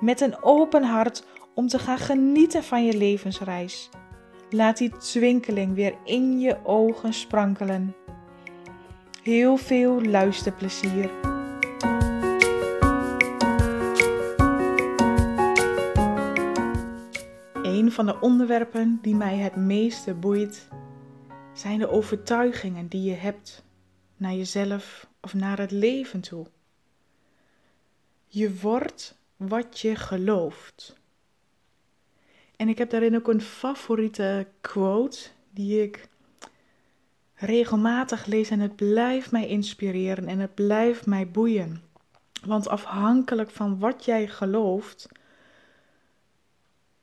met een open hart om te gaan genieten van je levensreis. Laat die twinkeling weer in je ogen sprankelen. Heel veel luisterplezier. Een van de onderwerpen die mij het meeste boeit zijn de overtuigingen die je hebt naar jezelf of naar het leven toe. Je wordt wat je gelooft. En ik heb daarin ook een favoriete quote die ik regelmatig lees en het blijft mij inspireren en het blijft mij boeien. Want afhankelijk van wat jij gelooft,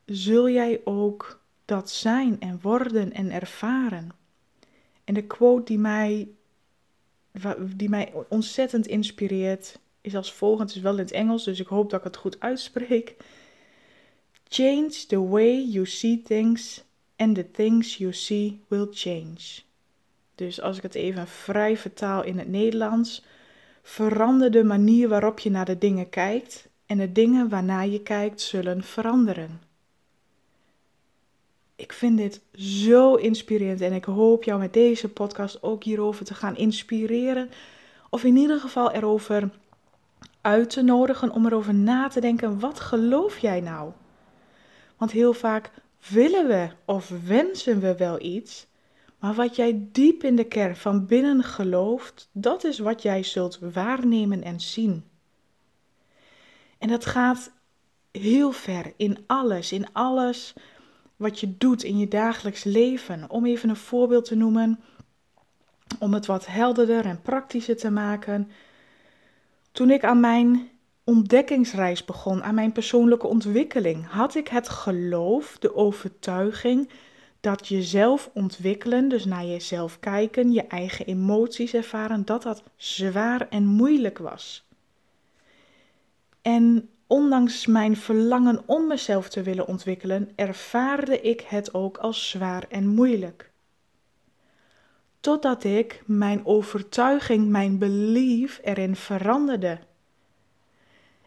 zul jij ook dat zijn en worden en ervaren. En de quote die mij, die mij ontzettend inspireert, is als volgt. Het is wel in het Engels, dus ik hoop dat ik het goed uitspreek. Change the way you see things and the things you see will change. Dus als ik het even vrij vertaal in het Nederlands, verander de manier waarop je naar de dingen kijkt en de dingen waarnaar je kijkt zullen veranderen. Ik vind dit zo inspirerend en ik hoop jou met deze podcast ook hierover te gaan inspireren. Of in ieder geval erover uit te nodigen om erover na te denken: wat geloof jij nou? Want heel vaak willen we of wensen we wel iets, maar wat jij diep in de kern van binnen gelooft, dat is wat jij zult waarnemen en zien. En dat gaat heel ver in alles, in alles wat je doet in je dagelijks leven. Om even een voorbeeld te noemen, om het wat helderder en praktischer te maken. Toen ik aan mijn ontdekkingsreis begon, aan mijn persoonlijke ontwikkeling, had ik het geloof, de overtuiging dat jezelf ontwikkelen, dus naar jezelf kijken, je eigen emoties ervaren, dat dat zwaar en moeilijk was. En ondanks mijn verlangen om mezelf te willen ontwikkelen, ervaarde ik het ook als zwaar en moeilijk. Totdat ik mijn overtuiging, mijn belief erin veranderde.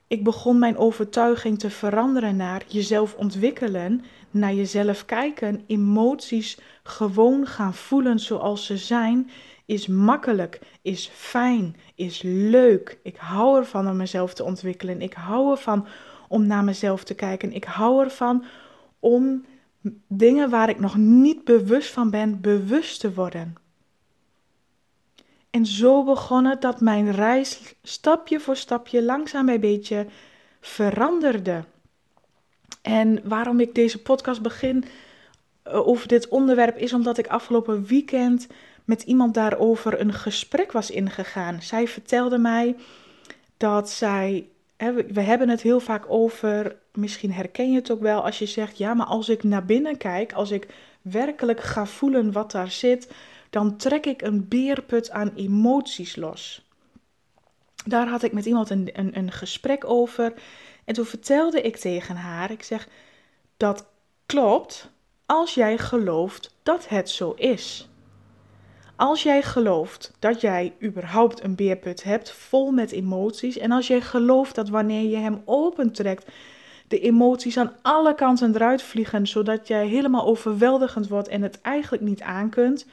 Ik begon mijn overtuiging te veranderen naar jezelf ontwikkelen, naar jezelf kijken, emoties gewoon gaan voelen zoals ze zijn, is makkelijk, is fijn, is leuk. Ik hou ervan om mezelf te ontwikkelen. Ik hou ervan om naar mezelf te kijken. Ik hou ervan om dingen waar ik nog niet bewust van ben, bewust te worden. En zo begon het dat mijn reis stapje voor stapje, langzaam bij beetje, veranderde. En waarom ik deze podcast begin eh, over dit onderwerp is omdat ik afgelopen weekend met iemand daarover een gesprek was ingegaan. Zij vertelde mij dat zij. we hebben het heel vaak over. Misschien herken je het ook wel als je zegt: ja, maar als ik naar binnen kijk, als ik werkelijk ga voelen wat daar zit, dan trek ik een beerput aan emoties los. Daar had ik met iemand een, een, een gesprek over. En toen vertelde ik tegen haar: ik zeg, dat klopt als jij gelooft dat het zo is. Als jij gelooft dat jij überhaupt een beerput hebt vol met emoties en als jij gelooft dat wanneer je hem opentrekt, de emoties aan alle kanten eruit vliegen, zodat jij helemaal overweldigend wordt en het eigenlijk niet aankunt,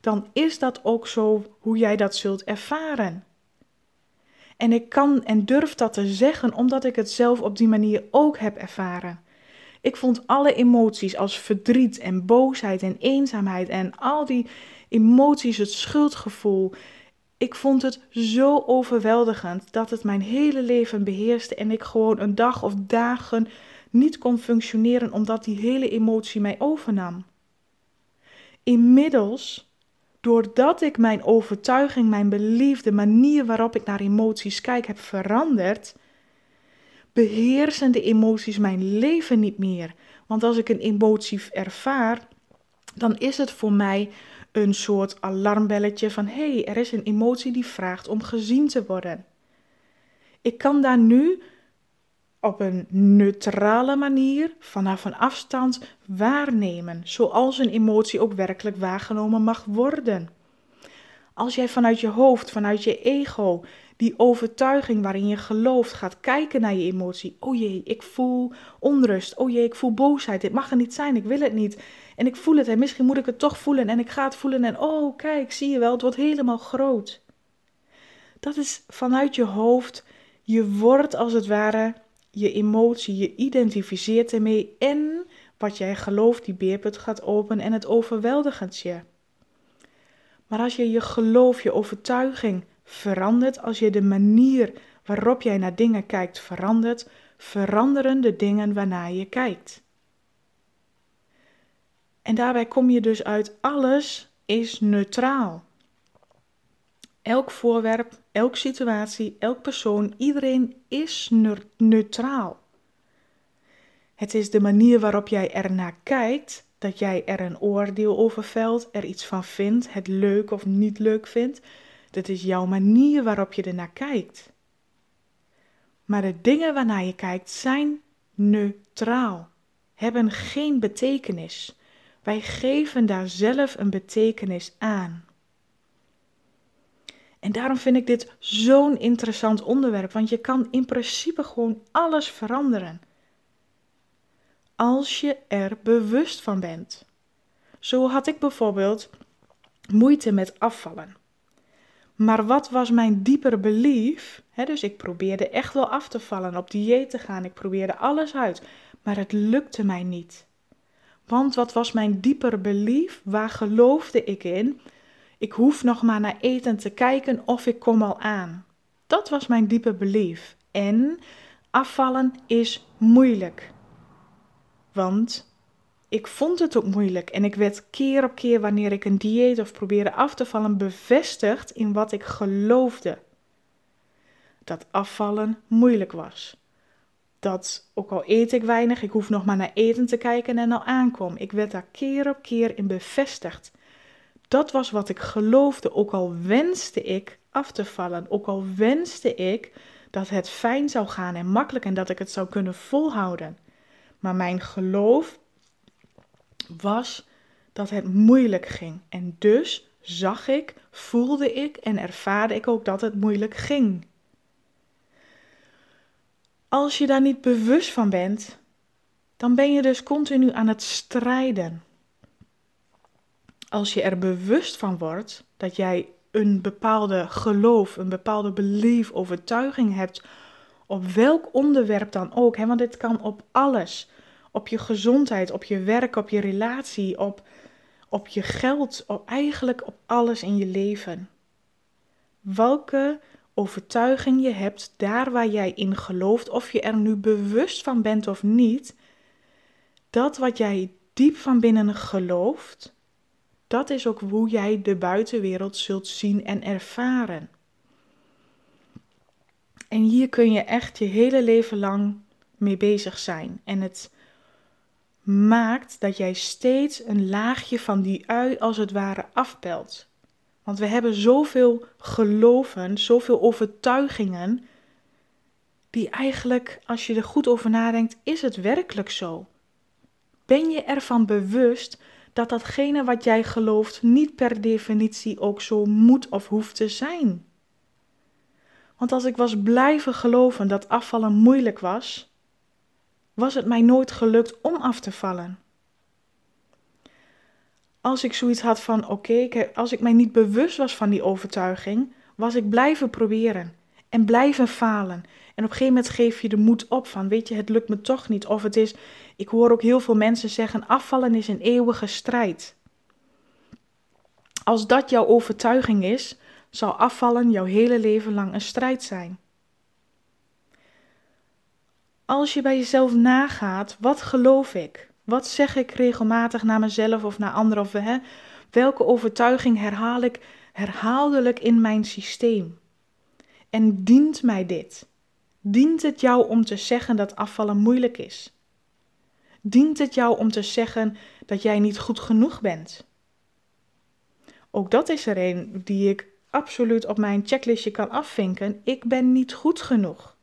dan is dat ook zo hoe jij dat zult ervaren. En ik kan en durf dat te zeggen omdat ik het zelf op die manier ook heb ervaren. Ik vond alle emoties als verdriet en boosheid en eenzaamheid en al die emoties, het schuldgevoel. Ik vond het zo overweldigend dat het mijn hele leven beheerste en ik gewoon een dag of dagen niet kon functioneren omdat die hele emotie mij overnam. Inmiddels doordat ik mijn overtuiging, mijn belief, de manier waarop ik naar emoties kijk heb veranderd, beheersen de emoties mijn leven niet meer. Want als ik een emotie ervaar, dan is het voor mij een soort alarmbelletje van hé, hey, er is een emotie die vraagt om gezien te worden. Ik kan daar nu op een neutrale manier vanaf een afstand waarnemen, zoals een emotie ook werkelijk waargenomen mag worden. Als jij vanuit je hoofd, vanuit je ego, die overtuiging waarin je gelooft, gaat kijken naar je emotie. Oh jee, ik voel onrust. Oh jee, ik voel boosheid. Dit mag er niet zijn. Ik wil het niet. En ik voel het en misschien moet ik het toch voelen en ik ga het voelen en oh kijk, zie je wel, het wordt helemaal groot. Dat is vanuit je hoofd. Je wordt als het ware je emotie, je identificeert ermee en wat jij gelooft, die beerput gaat open en het overweldigend je. Maar als je je geloof, je overtuiging verandert, als je de manier waarop jij naar dingen kijkt verandert, veranderen de dingen waarnaar je kijkt. En daarbij kom je dus uit alles is neutraal. Elk voorwerp, elke situatie, elk persoon, iedereen is neutraal. Het is de manier waarop jij ernaar kijkt, dat jij er een oordeel over velt, er iets van vindt, het leuk of niet leuk vindt. Dat is jouw manier waarop je ernaar kijkt. Maar de dingen waarnaar je kijkt zijn neutraal, hebben geen betekenis. Wij geven daar zelf een betekenis aan. En daarom vind ik dit zo'n interessant onderwerp, want je kan in principe gewoon alles veranderen. Als je er bewust van bent. Zo had ik bijvoorbeeld moeite met afvallen. Maar wat was mijn dieper belief? dus ik probeerde echt wel af te vallen, op dieet te gaan. Ik probeerde alles uit, maar het lukte mij niet. Want wat was mijn dieper belief? Waar geloofde ik in? Ik hoef nog maar naar eten te kijken of ik kom al aan. Dat was mijn diepe belief. En afvallen is moeilijk. Want ik vond het ook moeilijk en ik werd keer op keer wanneer ik een dieet of probeerde af te vallen bevestigd in wat ik geloofde. Dat afvallen moeilijk was. Dat ook al eet ik weinig, ik hoef nog maar naar eten te kijken en al aankom. Ik werd daar keer op keer in bevestigd. Dat was wat ik geloofde, ook al wenste ik af te vallen, ook al wenste ik dat het fijn zou gaan en makkelijk en dat ik het zou kunnen volhouden. Maar mijn geloof was dat het moeilijk ging. En dus zag ik, voelde ik en ervaarde ik ook dat het moeilijk ging. Als je daar niet bewust van bent, dan ben je dus continu aan het strijden als je er bewust van wordt dat jij een bepaalde geloof, een bepaalde belief, overtuiging hebt, op welk onderwerp dan ook, hè, want dit kan op alles. Op je gezondheid, op je werk, op je relatie, op, op je geld, op, eigenlijk op alles in je leven. Welke overtuiging je hebt, daar waar jij in gelooft, of je er nu bewust van bent of niet, dat wat jij diep van binnen gelooft, dat is ook hoe jij de buitenwereld zult zien en ervaren. En hier kun je echt je hele leven lang mee bezig zijn. En het maakt dat jij steeds een laagje van die ui als het ware afpelt. Want we hebben zoveel geloven, zoveel overtuigingen, die eigenlijk, als je er goed over nadenkt, is het werkelijk zo? Ben je ervan bewust dat datgene wat jij gelooft niet per definitie ook zo moet of hoeft te zijn. Want als ik was blijven geloven dat afvallen moeilijk was, was het mij nooit gelukt om af te vallen. Als ik zoiets had van: oké, als ik mij niet bewust was van die overtuiging, was ik blijven proberen en blijven falen. En op een gegeven moment geef je de moed op van, weet je, het lukt me toch niet. Of het is, ik hoor ook heel veel mensen zeggen, afvallen is een eeuwige strijd. Als dat jouw overtuiging is, zal afvallen jouw hele leven lang een strijd zijn. Als je bij jezelf nagaat, wat geloof ik? Wat zeg ik regelmatig naar mezelf of naar anderen? Of, hè, welke overtuiging herhaal ik herhaaldelijk in mijn systeem? En dient mij dit? Dient het jou om te zeggen dat afvallen moeilijk is? Dient het jou om te zeggen dat jij niet goed genoeg bent? Ook dat is er een die ik absoluut op mijn checklistje kan afvinken. Ik ben niet goed genoeg.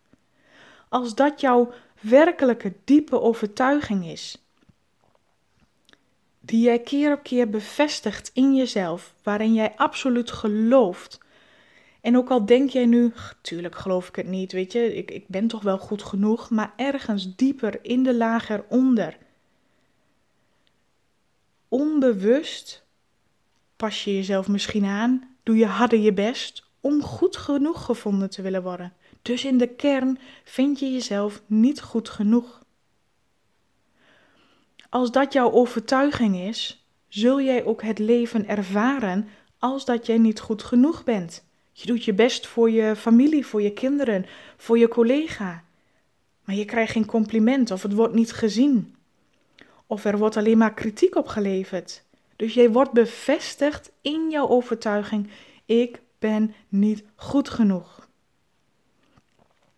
Als dat jouw werkelijke diepe overtuiging is, die jij keer op keer bevestigt in jezelf, waarin jij absoluut gelooft. En ook al denk jij nu, tuurlijk geloof ik het niet, weet je, ik, ik ben toch wel goed genoeg, maar ergens dieper in de laag eronder, onbewust pas je jezelf misschien aan, doe je harder je best om goed genoeg gevonden te willen worden. Dus in de kern vind je jezelf niet goed genoeg. Als dat jouw overtuiging is, zul jij ook het leven ervaren als dat jij niet goed genoeg bent. Je doet je best voor je familie, voor je kinderen, voor je collega. Maar je krijgt geen compliment of het wordt niet gezien. Of er wordt alleen maar kritiek op geleverd. Dus jij wordt bevestigd in jouw overtuiging: ik ben niet goed genoeg.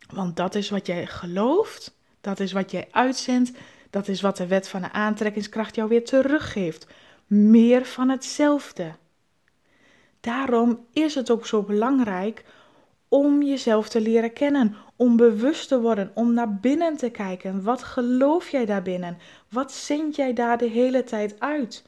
Want dat is wat jij gelooft, dat is wat jij uitzendt, dat is wat de wet van de aantrekkingskracht jou weer teruggeeft. Meer van hetzelfde. Daarom is het ook zo belangrijk om jezelf te leren kennen, om bewust te worden, om naar binnen te kijken. Wat geloof jij daar binnen? Wat zend jij daar de hele tijd uit?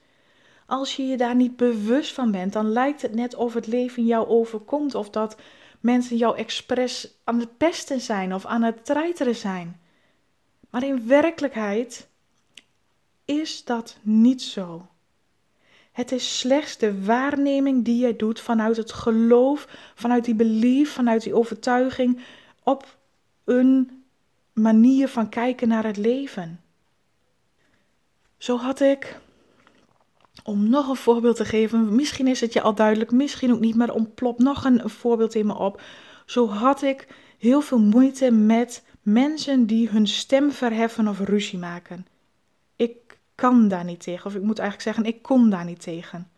Als je je daar niet bewust van bent, dan lijkt het net of het leven jou overkomt of dat mensen jou expres aan het pesten zijn of aan het treiteren zijn. Maar in werkelijkheid is dat niet zo. Het is slechts de waarneming die je doet vanuit het geloof, vanuit die belief, vanuit die overtuiging op een manier van kijken naar het leven. Zo had ik, om nog een voorbeeld te geven, misschien is het je al duidelijk, misschien ook niet, maar ontplopt nog een voorbeeld in me op. Zo had ik heel veel moeite met mensen die hun stem verheffen of ruzie maken. Kan daar niet tegen, of ik moet eigenlijk zeggen, ik kon daar niet tegen.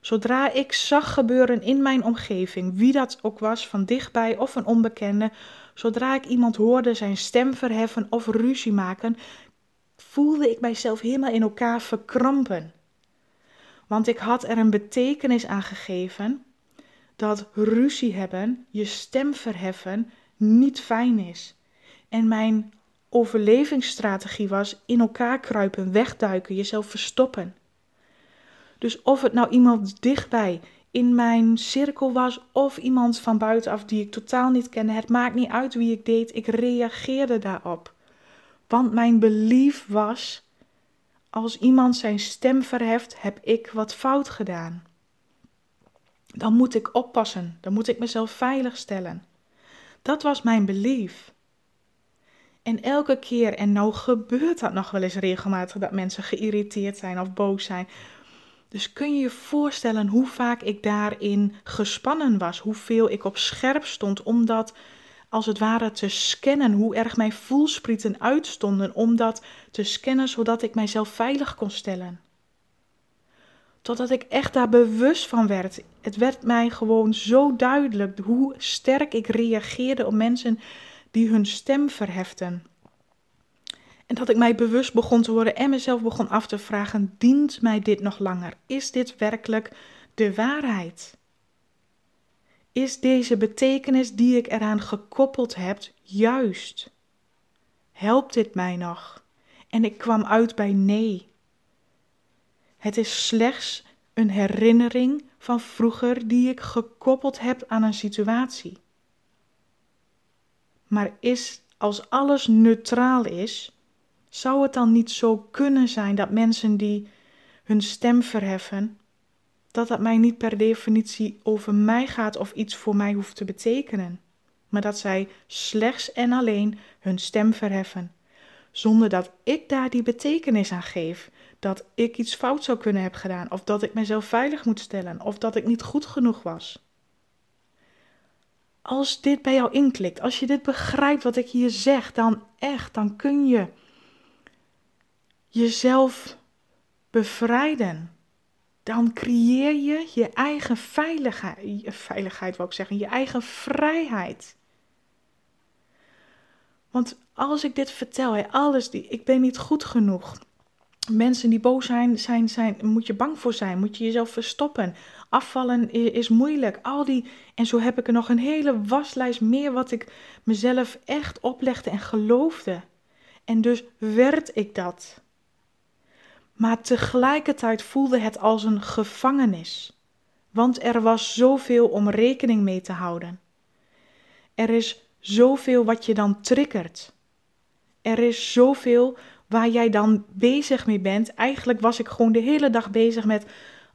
Zodra ik zag gebeuren in mijn omgeving, wie dat ook was, van dichtbij of een onbekende, zodra ik iemand hoorde zijn stem verheffen of ruzie maken, voelde ik mijzelf helemaal in elkaar verkrampen. Want ik had er een betekenis aan gegeven dat ruzie hebben, je stem verheffen, niet fijn is. En mijn overlevingsstrategie was in elkaar kruipen, wegduiken, jezelf verstoppen. Dus of het nou iemand dichtbij in mijn cirkel was of iemand van buitenaf die ik totaal niet kende, het maakt niet uit wie ik deed, ik reageerde daarop. Want mijn belief was: als iemand zijn stem verheft, heb ik wat fout gedaan. Dan moet ik oppassen, dan moet ik mezelf veilig stellen. Dat was mijn belief. En elke keer, en nou gebeurt dat nog wel eens regelmatig, dat mensen geïrriteerd zijn of boos zijn. Dus kun je je voorstellen hoe vaak ik daarin gespannen was, hoeveel ik op scherp stond om dat als het ware te scannen, hoe erg mijn voelsprieten uitstonden om dat te scannen zodat ik mijzelf veilig kon stellen. Totdat ik echt daar bewust van werd. Het werd mij gewoon zo duidelijk hoe sterk ik reageerde op mensen die hun stem verheften. En dat ik mij bewust begon te worden en mezelf begon af te vragen: dient mij dit nog langer? Is dit werkelijk de waarheid? Is deze betekenis die ik eraan gekoppeld heb juist? Helpt dit mij nog? En ik kwam uit bij nee. Het is slechts een herinnering van vroeger die ik gekoppeld heb aan een situatie. Maar is als alles neutraal is, zou het dan niet zo kunnen zijn dat mensen die hun stem verheffen, dat dat mij niet per definitie over mij gaat of iets voor mij hoeft te betekenen, maar dat zij slechts en alleen hun stem verheffen, zonder dat ik daar die betekenis aan geef, dat ik iets fout zou kunnen hebben gedaan, of dat ik mezelf veilig moet stellen, of dat ik niet goed genoeg was. Als dit bij jou inklikt, als je dit begrijpt wat ik hier zeg, dan echt, dan kun je jezelf bevrijden. Dan creëer je je eigen veiligheid, veiligheid wil ik zeggen, je eigen vrijheid. Want als ik dit vertel, alles, die, ik ben niet goed genoeg. Mensen die boos zijn, zijn, zijn, moet je bang voor zijn, moet je jezelf verstoppen. Afvallen is, moeilijk. Al die, en zo heb ik er nog een hele waslijst meer wat ik mezelf echt oplegde en geloofde. En dus werd ik dat. Maar tegelijkertijd voelde het als een gevangenis. Want er was zoveel om rekening mee te houden. Er is zoveel wat je dan triggert. Er is zoveel waar jij dan bezig mee bent. Eigenlijk was ik gewoon de hele dag bezig met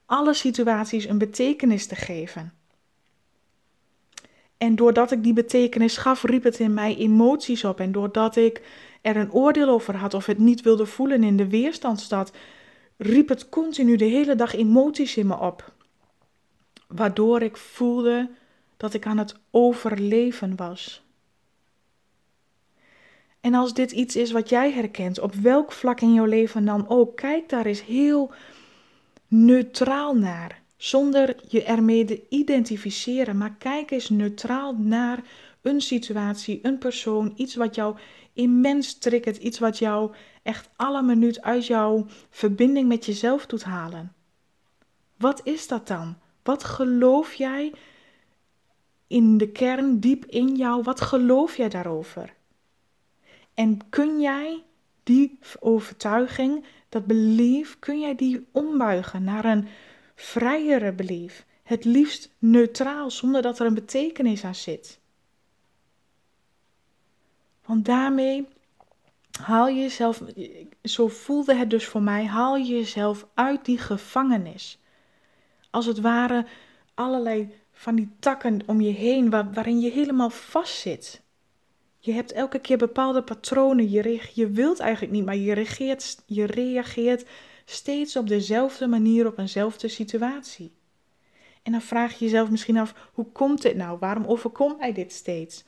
alle situaties een betekenis te geven. En doordat ik die betekenis gaf, riep het in mij emoties op. En doordat ik er een oordeel over had of het niet wilde voelen in de weerstandstad, riep het continu de hele dag emoties in me op. Waardoor ik voelde dat ik aan het overleven was. En als dit iets is wat jij herkent, op welk vlak in jouw leven dan ook, kijk daar eens heel neutraal naar. Zonder je ermee te identificeren, maar kijk eens neutraal naar een situatie, een persoon, iets wat jou immens triggert, iets wat jou echt alle minuut uit jouw verbinding met jezelf doet halen. Wat is dat dan? Wat geloof jij in de kern, diep in jou, wat geloof jij daarover? En kun jij die overtuiging, dat belief, kun jij die ombuigen naar een vrijere belief? Het liefst neutraal, zonder dat er een betekenis aan zit. Want daarmee haal je jezelf, zo voelde het dus voor mij, haal je jezelf uit die gevangenis. Als het ware allerlei van die takken om je heen waarin je helemaal vastzit. Je hebt elke keer bepaalde patronen. Je, je wilt eigenlijk niet, maar je reageert, je reageert steeds op dezelfde manier op eenzelfde situatie. En dan vraag je jezelf misschien af: hoe komt dit nou? Waarom overkomt mij dit steeds?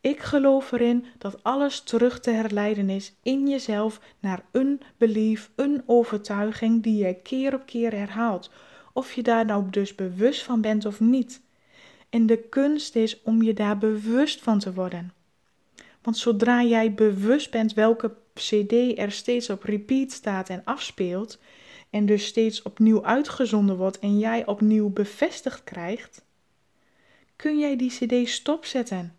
Ik geloof erin dat alles terug te herleiden is in jezelf naar een belief, een overtuiging die je keer op keer herhaalt. Of je daar nou dus bewust van bent of niet. En de kunst is om je daar bewust van te worden. Want zodra jij bewust bent welke CD er steeds op repeat staat en afspeelt, en dus steeds opnieuw uitgezonden wordt en jij opnieuw bevestigd krijgt, kun jij die CD stopzetten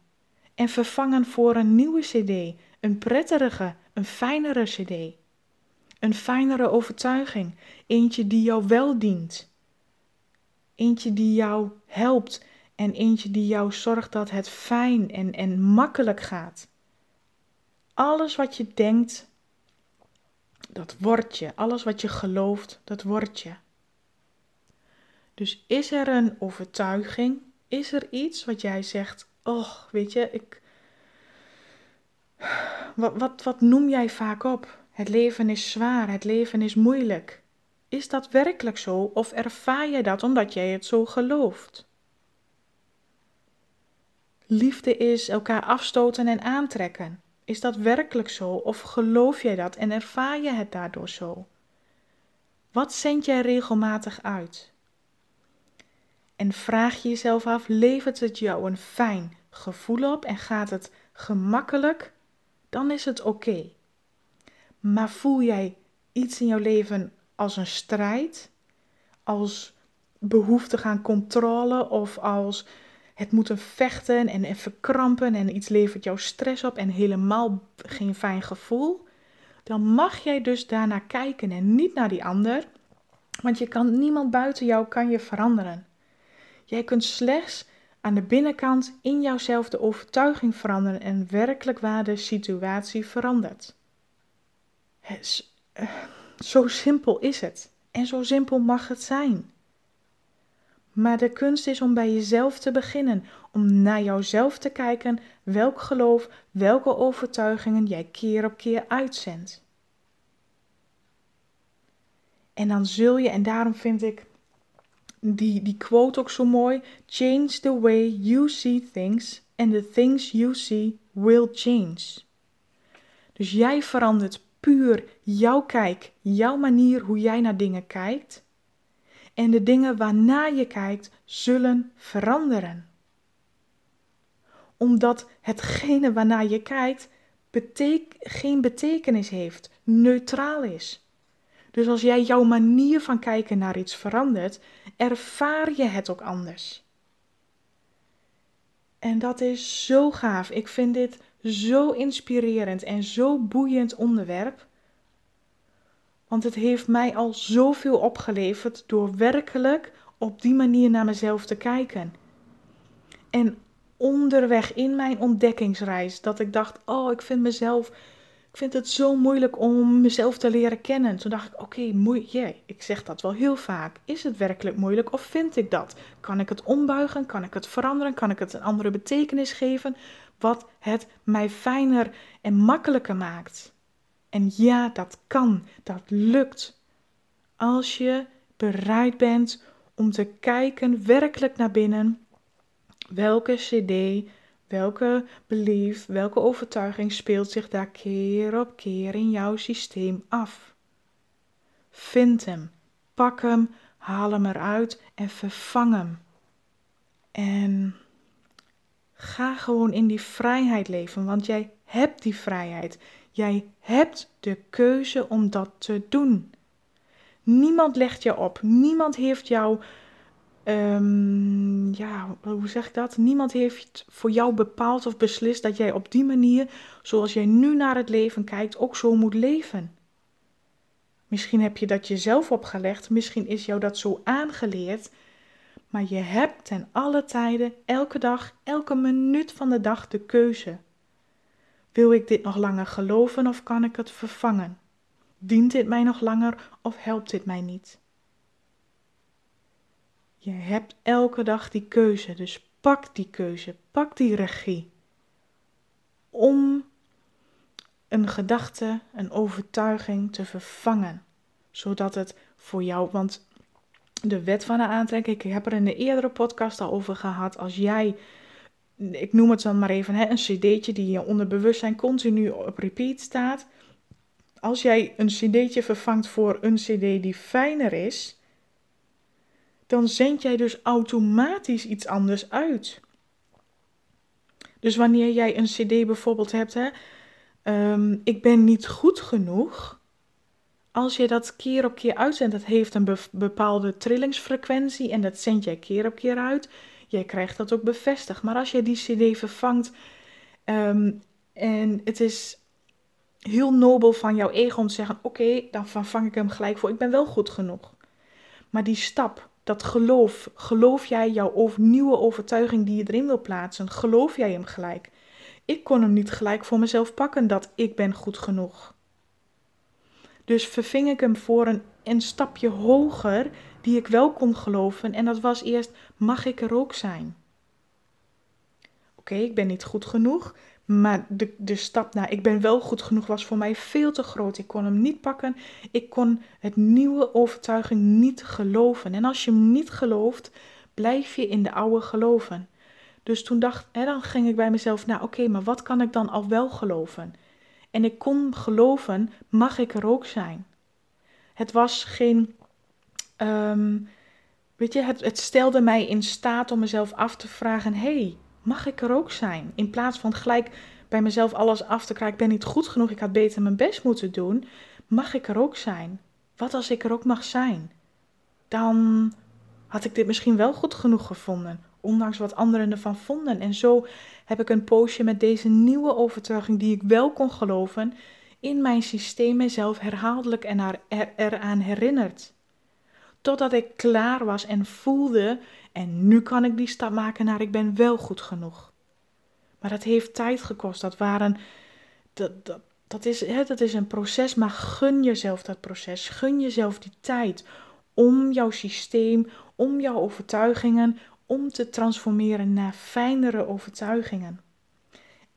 en vervangen voor een nieuwe CD, een prettigere, een fijnere CD. Een fijnere overtuiging, eentje die jou wel dient. Eentje die jou helpt en eentje die jou zorgt dat het fijn en, en makkelijk gaat. Alles wat je denkt, dat wordt je. Alles wat je gelooft, dat wordt je. Dus is er een overtuiging? Is er iets wat jij zegt, oh, weet je, ik. Wat, wat, wat noem jij vaak op? Het leven is zwaar, het leven is moeilijk. Is dat werkelijk zo of ervaar je dat omdat jij het zo gelooft? Liefde is elkaar afstoten en aantrekken. Is dat werkelijk zo of geloof jij dat en ervaar je het daardoor zo? Wat zend jij regelmatig uit? En vraag je jezelf af: levert het jou een fijn gevoel op en gaat het gemakkelijk? Dan is het oké. Maar voel jij iets in jouw leven als een strijd, als behoefte aan controle of als het moeten vechten en, en verkrampen en iets levert jou stress op en helemaal geen fijn gevoel, dan mag jij dus daarnaar kijken en niet naar die ander, want je kan niemand buiten jou kan je veranderen. Jij kunt slechts aan de binnenkant in jouzelf de overtuiging veranderen en werkelijk waar de situatie verandert. Uh, zo simpel is het en zo simpel mag het zijn. Maar de kunst is om bij jezelf te beginnen, om naar jouzelf te kijken welk geloof, welke overtuigingen jij keer op keer uitzendt. En dan zul je, en daarom vind ik die, die quote ook zo mooi: Change the way you see things, and the things you see will change. Dus jij verandert puur jouw kijk, jouw manier hoe jij naar dingen kijkt en de dingen waarnaar je kijkt zullen veranderen. Omdat hetgene waarnaar je kijkt geen betekenis heeft, neutraal is. Dus als jij jouw manier van kijken naar iets verandert, ervaar je het ook anders. En dat is zo gaaf. Ik vind dit zo inspirerend en zo boeiend onderwerp. Want het heeft mij al zoveel opgeleverd door werkelijk op die manier naar mezelf te kijken. En onderweg in mijn ontdekkingsreis, dat ik dacht: Oh, ik vind mezelf, ik vind het zo moeilijk om mezelf te leren kennen. Toen dacht ik: Oké, okay, ik zeg dat wel heel vaak. Is het werkelijk moeilijk of vind ik dat? Kan ik het ombuigen? Kan ik het veranderen? Kan ik het een andere betekenis geven? Wat het mij fijner en makkelijker maakt. En ja, dat kan, dat lukt. Als je bereid bent om te kijken werkelijk naar binnen, welke CD, welke belief, welke overtuiging speelt zich daar keer op keer in jouw systeem af. Vind hem, pak hem, haal hem eruit en vervang hem. En ga gewoon in die vrijheid leven, want jij hebt die vrijheid. Jij hebt de keuze om dat te doen. Niemand legt je op. Niemand heeft jou. Um, ja, hoe zeg ik dat? Niemand heeft voor jou bepaald of beslist dat jij op die manier, zoals jij nu naar het leven kijkt, ook zo moet leven. Misschien heb je dat jezelf opgelegd, misschien is jou dat zo aangeleerd, maar je hebt ten alle tijden, elke dag, elke minuut van de dag de keuze. Wil ik dit nog langer geloven of kan ik het vervangen? Dient dit mij nog langer of helpt dit mij niet? Je hebt elke dag die keuze, dus pak die keuze, pak die regie. Om een gedachte, een overtuiging te vervangen, zodat het voor jou, want de wet van de aantrekking, ik heb er in de eerdere podcast al over gehad, als jij ik noem het dan maar even, hè, een cd'tje die je onder bewustzijn continu op repeat staat. Als jij een cd'tje vervangt voor een cd die fijner is, dan zend jij dus automatisch iets anders uit. Dus wanneer jij een cd bijvoorbeeld hebt, hè, ehm, ik ben niet goed genoeg. Als je dat keer op keer uitzendt, dat heeft een bepaalde trillingsfrequentie en dat zend jij keer op keer uit jij krijgt dat ook bevestigd. Maar als je die CD vervangt ehm, en het is heel nobel van jouw ego om te zeggen: Oké, dan vervang ik hem gelijk voor. Ik ben wel goed genoeg. Maar die stap, dat geloof, geloof jij jouw nieuwe overtuiging die je erin wil plaatsen, geloof jij hem gelijk? Ik kon hem niet gelijk voor mezelf pakken dat ik ben goed genoeg. Dus verving ik hem voor een, een stapje hoger die ik wel kon geloven. En dat was eerst, mag ik er ook zijn? Oké, ik ben niet goed genoeg, maar de, de stap naar ik ben wel goed genoeg was voor mij veel te groot. Ik kon hem niet pakken. Ik kon het nieuwe overtuiging niet geloven. En als je hem niet gelooft, blijf je in de oude geloven. Dus toen dacht, dan ging ik bij mezelf, nou oké, maar wat kan ik dan al wel geloven? En ik kon geloven, mag ik er ook zijn? Het was geen Ehm, weet je, het, stelde mij in staat om mezelf af te vragen: hey, mag ik er ook zijn? In plaats van gelijk bij mezelf alles af te krijgen: ik ben niet goed genoeg, ik had beter mijn best moeten doen. Mag ik er ook zijn? Wat als ik er ook mag zijn? Dan had ik dit misschien wel goed genoeg gevonden, ondanks wat anderen ervan vonden. En zo heb ik een poosje met deze nieuwe overtuiging, die ik wel kon geloven, in mijn systeem mezelf herhaaldelijk en er, eraan herinnerd. Totdat ik klaar was en voelde, en nu kan ik die stap maken naar ik ben wel goed genoeg. Maar dat heeft tijd gekost. Dat waren. Dat, dat, dat, is, hè, dat is een proces, maar gun jezelf dat proces. Gun jezelf die tijd om jouw systeem, om jouw overtuigingen, om te transformeren naar fijnere overtuigingen.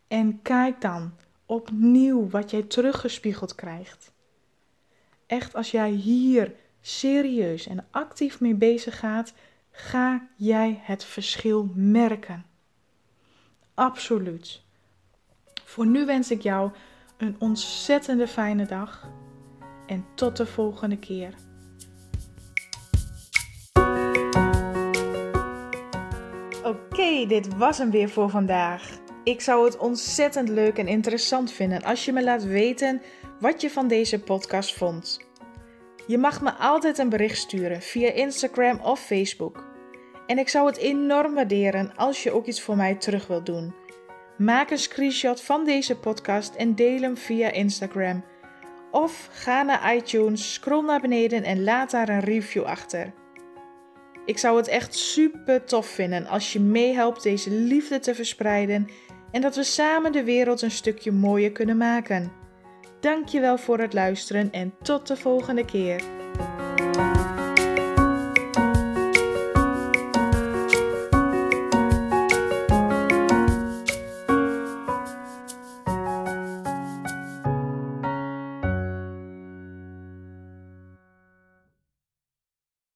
En kijk dan opnieuw wat jij teruggespiegeld krijgt. Echt, als jij hier serieus en actief mee bezig gaat, ga jij het verschil merken. Absoluut. Voor nu wens ik jou een ontzettende fijne dag en tot de volgende keer. Oké, dit was hem weer voor vandaag. Ik zou het ontzettend leuk en interessant vinden als je me laat weten wat je van deze podcast vond. Je mag me altijd een bericht sturen via Instagram of Facebook. En ik zou het enorm waarderen als je ook iets voor mij terug wilt doen. Maak een screenshot van deze podcast en deel hem via Instagram. Of ga naar iTunes, scroll naar beneden en laat daar een review achter. Ik zou het echt super tof vinden als je meehelpt deze liefde te verspreiden en dat we samen de wereld een stukje mooier kunnen maken. Dankjewel voor het luisteren en tot de volgende keer.